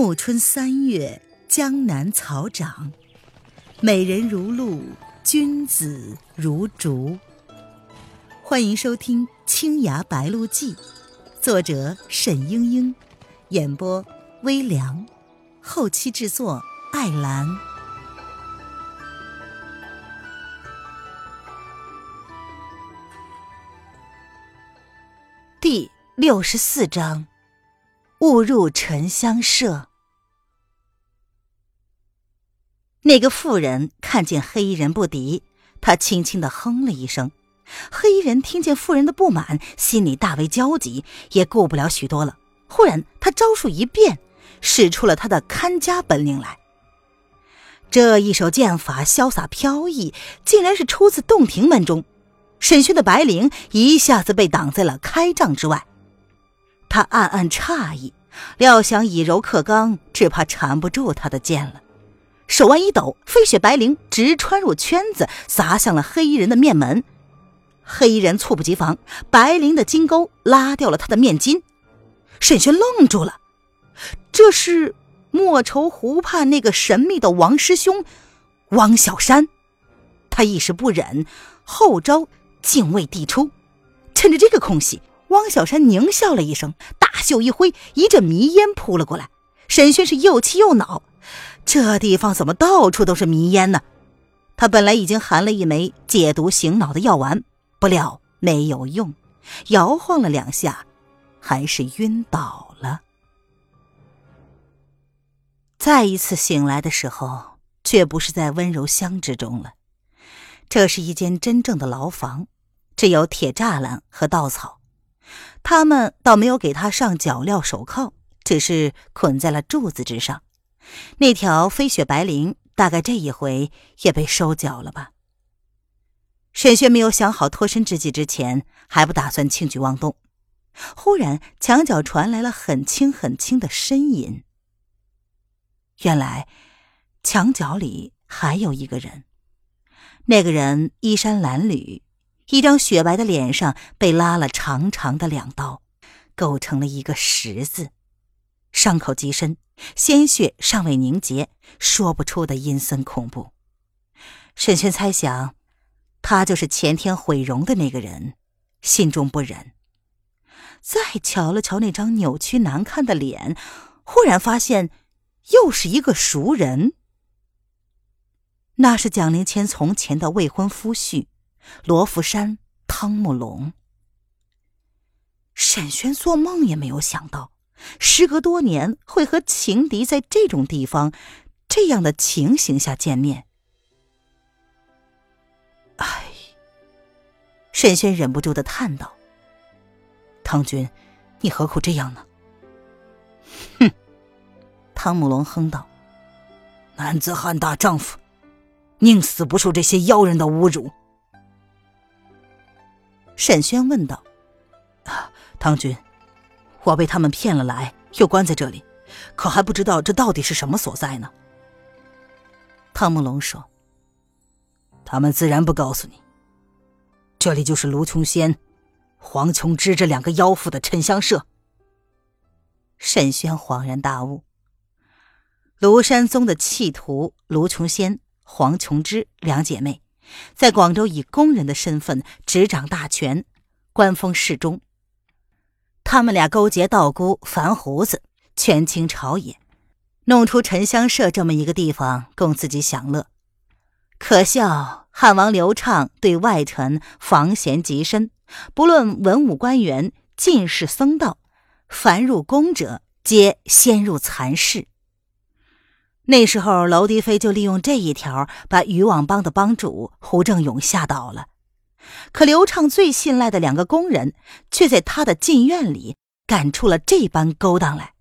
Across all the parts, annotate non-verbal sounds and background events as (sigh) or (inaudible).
暮春三月，江南草长，美人如露，君子如竹。欢迎收听《青崖白鹿记》，作者沈英英，演播微凉，后期制作艾兰。第六十四章。误入沉香社。那个妇人看见黑衣人不敌，她轻轻的哼了一声。黑衣人听见妇人的不满，心里大为焦急，也顾不了许多了。忽然，他招数一变，使出了他的看家本领来。这一手剑法潇洒飘逸，竟然是出自洞庭门中。审讯的白绫一下子被挡在了开帐之外。他暗暗诧异，料想以柔克刚，只怕缠不住他的剑了。手腕一抖，飞雪白绫直穿入圈子，砸向了黑衣人的面门。黑衣人猝不及防，白绫的金钩拉掉了他的面巾。沈轩愣住了，这是莫愁湖畔那个神秘的王师兄汪小山。他一时不忍，后招竟未递出，趁着这个空隙。汪小山狞笑了一声，大袖一挥，一阵迷烟扑了过来。沈轩是又气又恼，这地方怎么到处都是迷烟呢？他本来已经含了一枚解毒醒脑的药丸，不料没有用，摇晃了两下，还是晕倒了。再一次醒来的时候，却不是在温柔乡之中了，这是一间真正的牢房，只有铁栅栏和稻草。他们倒没有给他上脚镣手铐，只是捆在了柱子之上。那条飞雪白绫大概这一回也被收缴了吧。沈轩没有想好脱身之计之前，还不打算轻举妄动。忽然墙角传来了很轻很轻的呻吟。原来墙角里还有一个人，那个人衣衫褴褛。一张雪白的脸上被拉了长长的两刀，构成了一个十字，伤口极深，鲜血尚未凝结，说不出的阴森恐怖。沈轩猜想，他就是前天毁容的那个人，心中不忍。再瞧了瞧那张扭曲难看的脸，忽然发现，又是一个熟人。那是蒋灵谦从前的未婚夫婿。罗浮山汤木龙，沈轩做梦也没有想到，时隔多年会和情敌在这种地方、这样的情形下见面。唉，沈轩忍不住的叹道：“唐君，你何苦这样呢？”哼，汤姆龙哼道：“男子汉大丈夫，宁死不受这些妖人的侮辱。”沈轩问道：“啊，唐军，我被他们骗了来，又关在这里，可还不知道这到底是什么所在呢？”汤慕龙说：“他们自然不告诉你。这里就是卢琼仙、黄琼枝这两个妖妇的沉香社。”沈轩恍然大悟：庐山宗的弃徒卢琼仙、黄琼枝两姐妹。在广州以工人的身份执掌大权，官封侍中。他们俩勾结道姑樊胡子，权倾朝野，弄出沉香社这么一个地方供自己享乐。可笑汉王刘畅对外臣防嫌极深，不论文武官员、进士僧道，凡入宫者，皆先入蚕室。那时候，娄迪飞就利用这一条，把渔网帮的帮主胡正勇吓倒了。可刘畅最信赖的两个工人，却在他的禁院里干出了这般勾当来。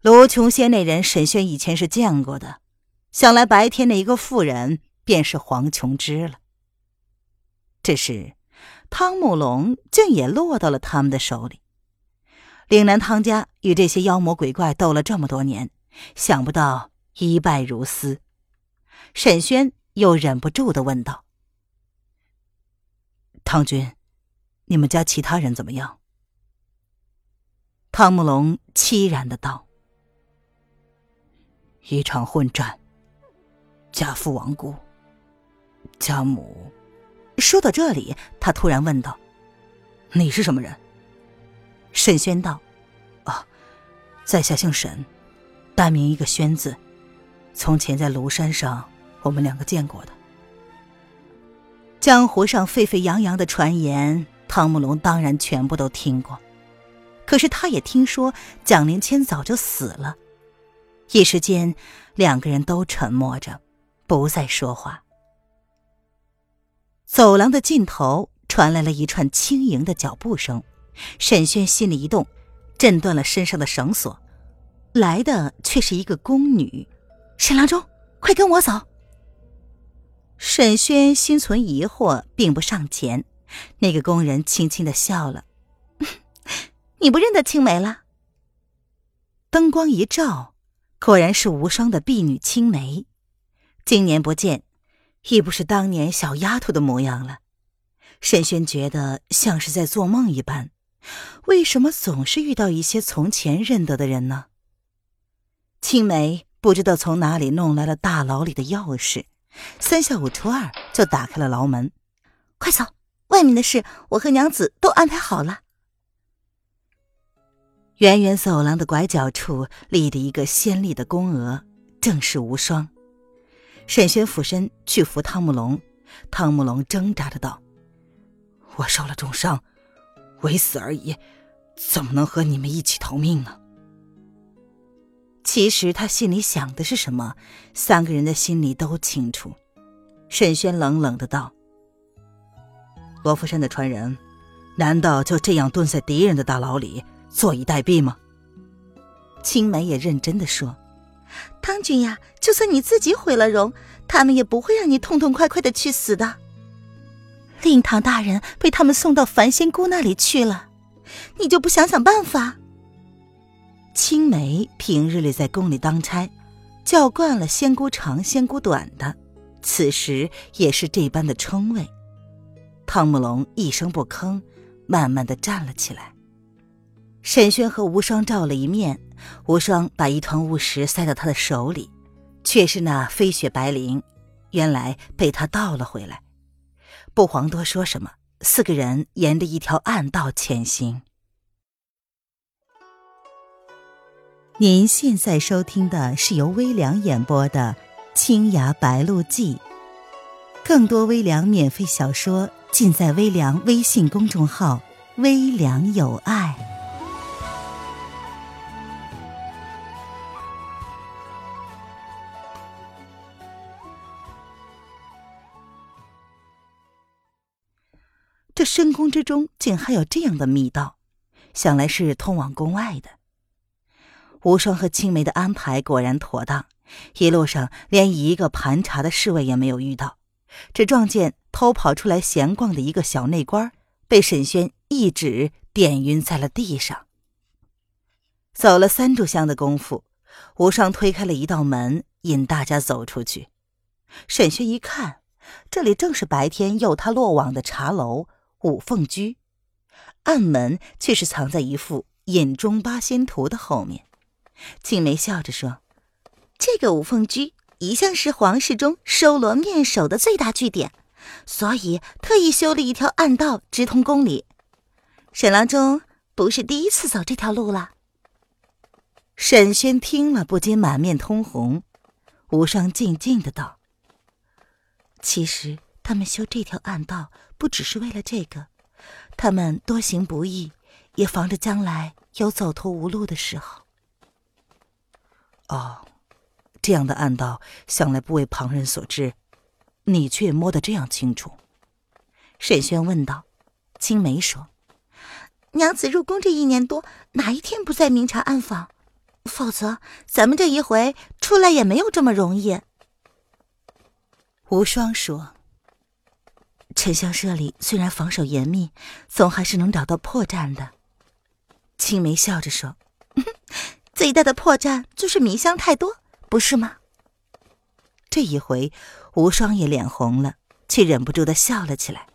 卢琼仙那人，沈轩以前是见过的，想来白天那一个妇人便是黄琼枝了。只是汤姆龙竟也落到了他们的手里。岭南汤家与这些妖魔鬼怪斗了这么多年。想不到一败如斯，沈轩又忍不住的问道：“汤君，你们家其他人怎么样？”汤慕龙凄然的道：“一场混战，家父亡故，家母。说到这里，他突然问道：“你是什么人？”沈轩道：“啊，在下姓沈，单名一个轩字。从前在庐山上，我们两个见过的。江湖上沸沸扬扬的传言，汤姆龙当然全部都听过。可是他也听说蒋灵谦早就死了。一时间，两个人都沉默着，不再说话。走廊的尽头传来了一串轻盈的脚步声。沈轩心里一动，震断了身上的绳索，来的却是一个宫女。沈郎中，快跟我走。沈轩心存疑惑，并不上前。那个工人轻轻的笑了：“ (laughs) 你不认得青梅了？”灯光一照，果然是无双的婢女青梅。今年不见，已不是当年小丫头的模样了。沈轩觉得像是在做梦一般。为什么总是遇到一些从前认得的人呢？青梅不知道从哪里弄来了大牢里的钥匙，三下五除二就打开了牢门。快走，外面的事我和娘子都安排好了。远远走廊的拐角处立着一个鲜丽的宫娥，正是无双。沈轩俯身去扶汤姆龙，汤姆龙挣扎着道：“我受了重伤。”为死而已，怎么能和你们一起逃命呢？其实他心里想的是什么，三个人的心里都清楚。沈轩冷冷的道：“罗浮山的传人，难道就这样蹲在敌人的大牢里坐以待毙吗？”青梅也认真的说：“汤君呀，就算你自己毁了容，他们也不会让你痛痛快快的去死的。”令堂大人被他们送到凡仙姑那里去了，你就不想想办法？青梅平日里在宫里当差，叫惯了仙姑长、仙姑短的，此时也是这般的称谓。汤姆龙一声不吭，慢慢的站了起来。沈轩和无双照了一面，无双把一团雾石塞到他的手里，却是那飞雪白绫，原来被他倒了回来。不遑多说什么，四个人沿着一条暗道前行。您现在收听的是由微凉演播的《青崖白鹿记》，更多微凉免费小说尽在微凉微信公众号“微凉有爱”。这深宫之中竟还有这样的密道，想来是通往宫外的。无双和青梅的安排果然妥当，一路上连一个盘查的侍卫也没有遇到，只撞见偷跑出来闲逛的一个小内官，被沈轩一指点晕在了地上。走了三炷香的功夫，无双推开了一道门，引大家走出去。沈轩一看，这里正是白天诱他落网的茶楼。五凤居，暗门却是藏在一幅《饮中八仙图》的后面。青梅笑着说：“这个五凤居一向是皇室中收罗面首的最大据点，所以特意修了一条暗道直通宫里。沈郎中不是第一次走这条路了。”沈轩听了不禁满面通红。无双静静的道：“其实。”他们修这条暗道，不只是为了这个，他们多行不义，也防着将来有走投无路的时候。哦，这样的暗道向来不为旁人所知，你却摸得这样清楚。沈轩问道。青梅说：“娘子入宫这一年多，哪一天不在明察暗访？否则，咱们这一回出来也没有这么容易。”无双说。沉香社里虽然防守严密，总还是能找到破绽的。青梅笑着说：“最大的破绽就是迷香太多，不是吗？”这一回，无双也脸红了，却忍不住的笑了起来。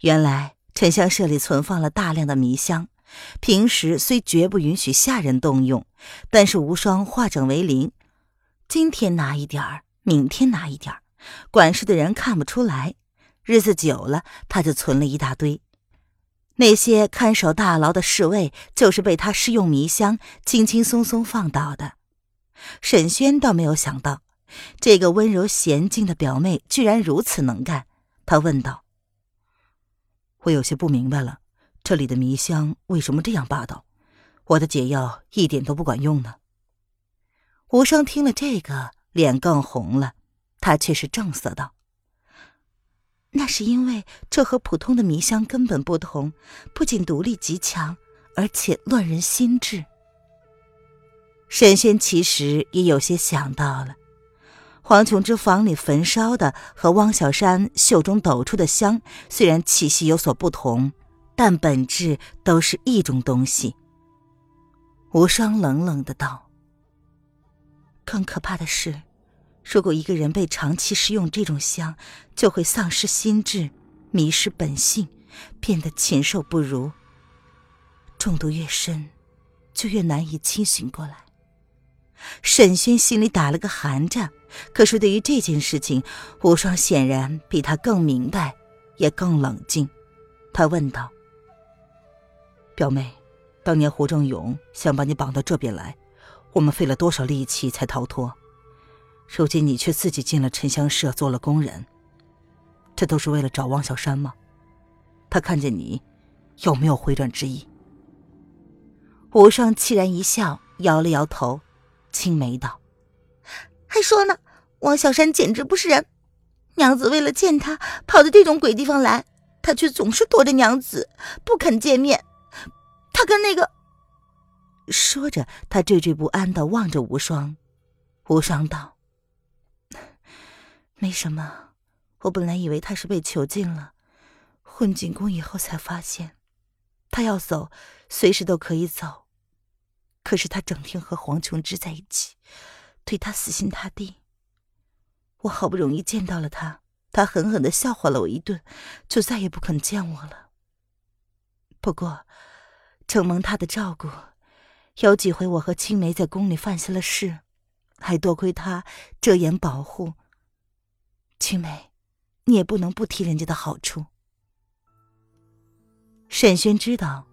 原来沉香社里存放了大量的迷香，平时虽绝不允许下人动用，但是无双化整为零，今天拿一点儿，明天拿一点儿，管事的人看不出来。日子久了，他就存了一大堆。那些看守大牢的侍卫，就是被他施用迷香，轻轻松松放倒的。沈轩倒没有想到，这个温柔娴静的表妹居然如此能干。他问道：“我有些不明白了，这里的迷香为什么这样霸道？我的解药一点都不管用呢？”无声听了这个，脸更红了，他却是正色道。那是因为这和普通的迷香根本不同，不仅毒力极强，而且乱人心智。沈轩其实也有些想到了，黄琼之房里焚烧的和汪小山袖中抖出的香，虽然气息有所不同，但本质都是一种东西。无双冷冷的道：“更可怕的是。”如果一个人被长期食用这种香，就会丧失心智，迷失本性，变得禽兽不如。中毒越深，就越难以清醒过来。沈轩心里打了个寒战，可是对于这件事情，无双显然比他更明白，也更冷静。他问道：“表妹，当年胡正勇想把你绑到这边来，我们费了多少力气才逃脱？”如今你却自己进了沉香社做了工人，这都是为了找汪小山吗？他看见你，有没有回转之意？无双凄然一笑，摇了摇头，青眉道：“还说呢，汪小山简直不是人。娘子为了见他，跑到这种鬼地方来，他却总是躲着娘子，不肯见面。他跟那个……”说着，他惴惴不安的望着无双。无双道。没什么，我本来以为他是被囚禁了，混进宫以后才发现，他要走，随时都可以走。可是他整天和黄琼枝在一起，对他死心塌地。我好不容易见到了他，他狠狠的笑话了我一顿，就再也不肯见我了。不过，承蒙他的照顾，有几回我和青梅在宫里犯下了事，还多亏他遮掩保护。青梅，你也不能不提人家的好处。沈轩知道，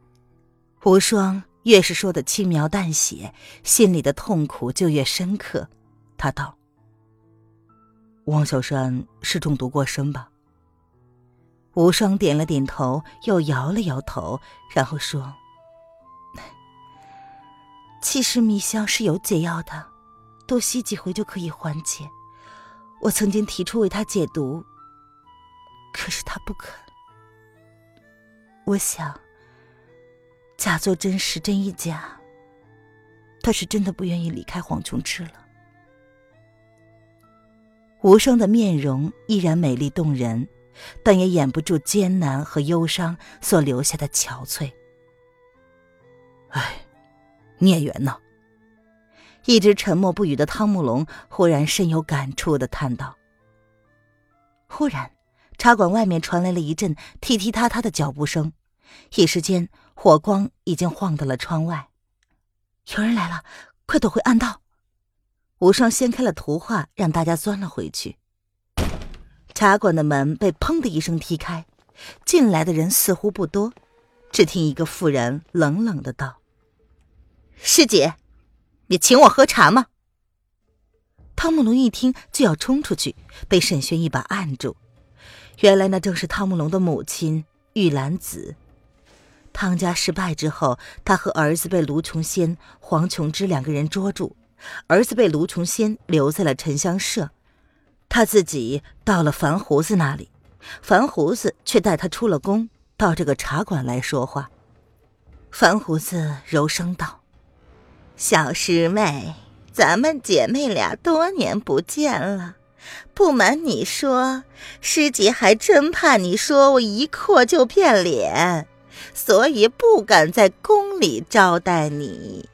无双越是说的轻描淡写，心里的痛苦就越深刻。他道：“汪小山是中毒过深吧？”无双点了点头，又摇了摇头，然后说：“其实迷香是有解药的，多吸几回就可以缓解。”我曾经提出为他解毒，可是他不肯。我想，假作真时真亦假。他是真的不愿意离开黄琼枝了。无声的面容依然美丽动人，但也掩不住艰难和忧伤所留下的憔悴。唉，孽缘呐。一直沉默不语的汤慕龙忽然深有感触的叹道：“忽然，茶馆外面传来了一阵踢踢踏踏的脚步声，一时间火光已经晃到了窗外。有人来了，快躲回暗道！”无双掀开了图画，让大家钻了回去。茶馆的门被砰的一声踢开，进来的人似乎不多，只听一个妇人冷冷的道：“师姐。”你请我喝茶吗？汤姆龙一听就要冲出去，被沈轩一把按住。原来那正是汤姆龙的母亲玉兰子。汤家失败之后，他和儿子被卢琼仙、黄琼枝两个人捉住，儿子被卢琼仙留在了沉香社，他自己到了樊胡子那里，樊胡子却带他出了宫，到这个茶馆来说话。樊胡子柔声道。小师妹，咱们姐妹俩多年不见了。不瞒你说，师姐还真怕你说我一阔就变脸，所以不敢在宫里招待你。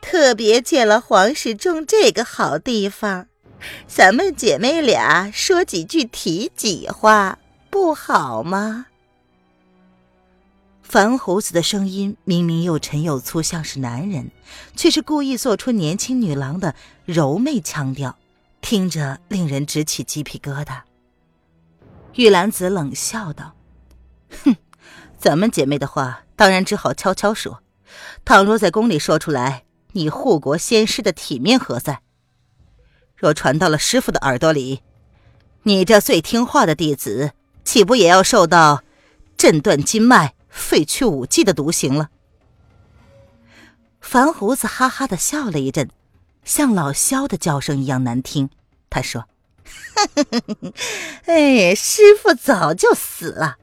特别借了皇室中这个好地方，咱们姐妹俩说几句体己话，不好吗？樊胡子的声音明明又沉又粗，像是男人，却是故意做出年轻女郎的柔媚腔调，听着令人直起鸡皮疙瘩。玉兰子冷笑道：“哼，咱们姐妹的话，当然只好悄悄说。倘若在宫里说出来，你护国仙师的体面何在？若传到了师傅的耳朵里，你这最听话的弟子，岂不也要受到震断筋脉？”废去武技的毒刑了。樊胡子哈哈的笑了一阵，像老萧的叫声一样难听。他说：“哎，师傅早就死了，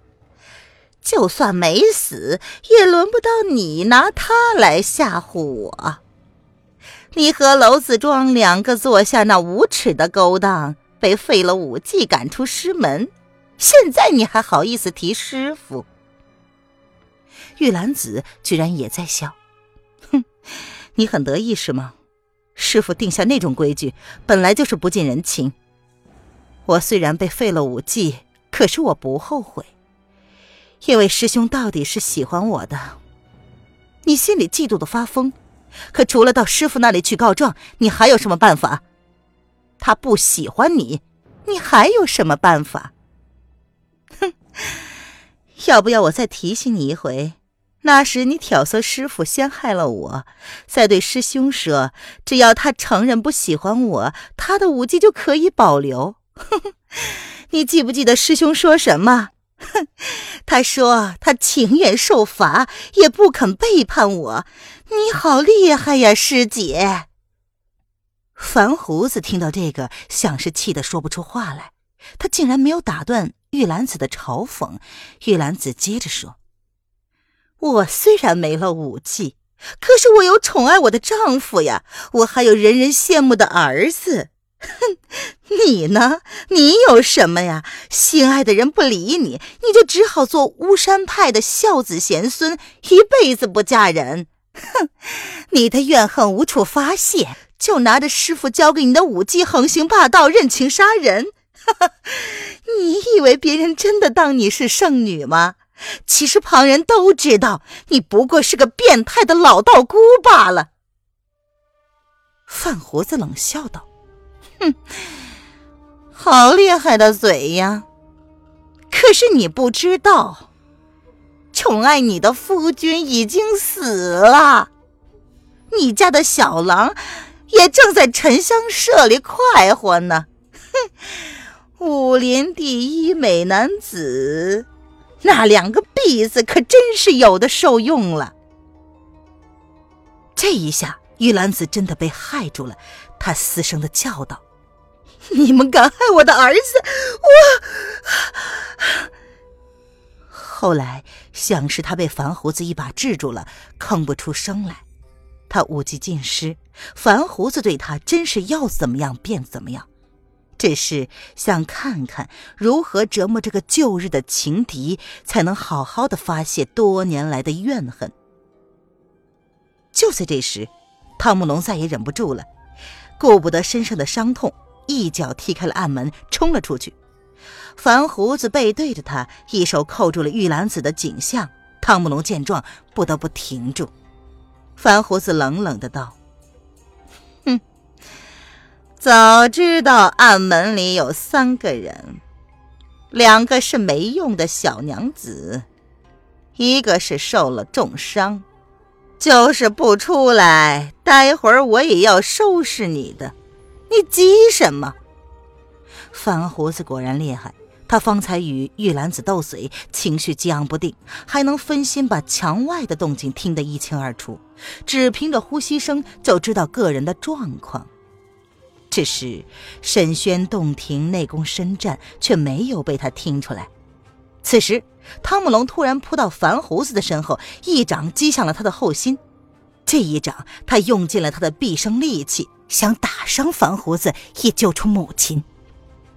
就算没死，也轮不到你拿他来吓唬我。你和娄子庄两个做下那无耻的勾当，被废了武技，赶出师门，现在你还好意思提师傅？”玉兰子居然也在笑，哼，你很得意是吗？师傅定下那种规矩，本来就是不近人情。我虽然被废了武技，可是我不后悔，因为师兄到底是喜欢我的。你心里嫉妒的发疯，可除了到师傅那里去告状，你还有什么办法？他不喜欢你，你还有什么办法？哼，要不要我再提醒你一回？那时你挑唆师傅陷害了我，再对师兄说，只要他承认不喜欢我，他的武技就可以保留。哼 (laughs) 你记不记得师兄说什么？哼 (laughs) 他说他情愿受罚，也不肯背叛我。你好厉害呀，师姐！樊胡子听到这个，像是气得说不出话来。他竟然没有打断玉兰子的嘲讽。玉兰子接着说。我虽然没了武技，可是我有宠爱我的丈夫呀，我还有人人羡慕的儿子。哼，(laughs) 你呢？你有什么呀？心爱的人不理你，你就只好做巫山派的孝子贤孙，一辈子不嫁人。哼，(laughs) 你的怨恨无处发泄，就拿着师傅教给你的武技横行霸道、任情杀人。哈哈，你以为别人真的当你是圣女吗？其实旁人都知道，你不过是个变态的老道姑罢了。范胡子冷笑道：“哼，好厉害的嘴呀！可是你不知道，宠爱你的夫君已经死了，你家的小狼也正在沉香社里快活呢。哼，武林第一美男子。”那两个婢子可真是有的受用了。这一下，玉兰子真的被害住了，她嘶声的叫道：“你们敢害我的儿子！”我……后来像是他被樊胡子一把制住了，吭不出声来。他武技尽失，樊胡子对他真是要怎么样便怎么样。只是想看看如何折磨这个旧日的情敌，才能好好的发泄多年来的怨恨。就在这时，汤姆龙再也忍不住了，顾不得身上的伤痛，一脚踢开了暗门，冲了出去。樊胡子背对着他，一手扣住了玉兰子的颈项。汤姆龙见状，不得不停住。樊胡子冷冷的道。早知道暗门里有三个人，两个是没用的小娘子，一个是受了重伤，就是不出来，待会儿我也要收拾你的。你急什么？樊胡子果然厉害，他方才与玉兰子斗嘴，情绪激昂不定，还能分心把墙外的动静听得一清二楚，只凭着呼吸声就知道个人的状况。只是沈轩洞庭内功深湛，却没有被他听出来。此时，汤姆龙突然扑到樊胡子的身后，一掌击向了他的后心。这一掌，他用尽了他的毕生力气，想打伤樊胡子，以救出母亲。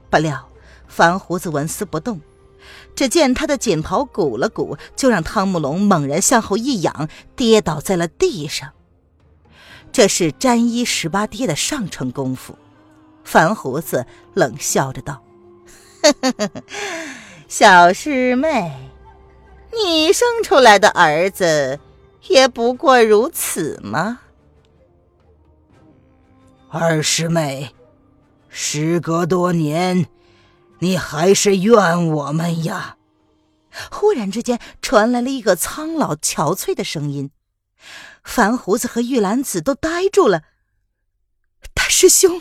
不料，樊胡子纹丝不动。只见他的锦袍鼓了鼓，就让汤姆龙猛然向后一仰，跌倒在了地上。这是沾衣十八跌的上乘功夫。樊胡子冷笑着道：“小师妹，你你生出来的儿子也不过如此吗？二师妹，时隔多年，你还是怨我们呀？忽然之间传来了一个苍老憔悴的声音，樊胡子和玉兰子都呆住了。大师兄，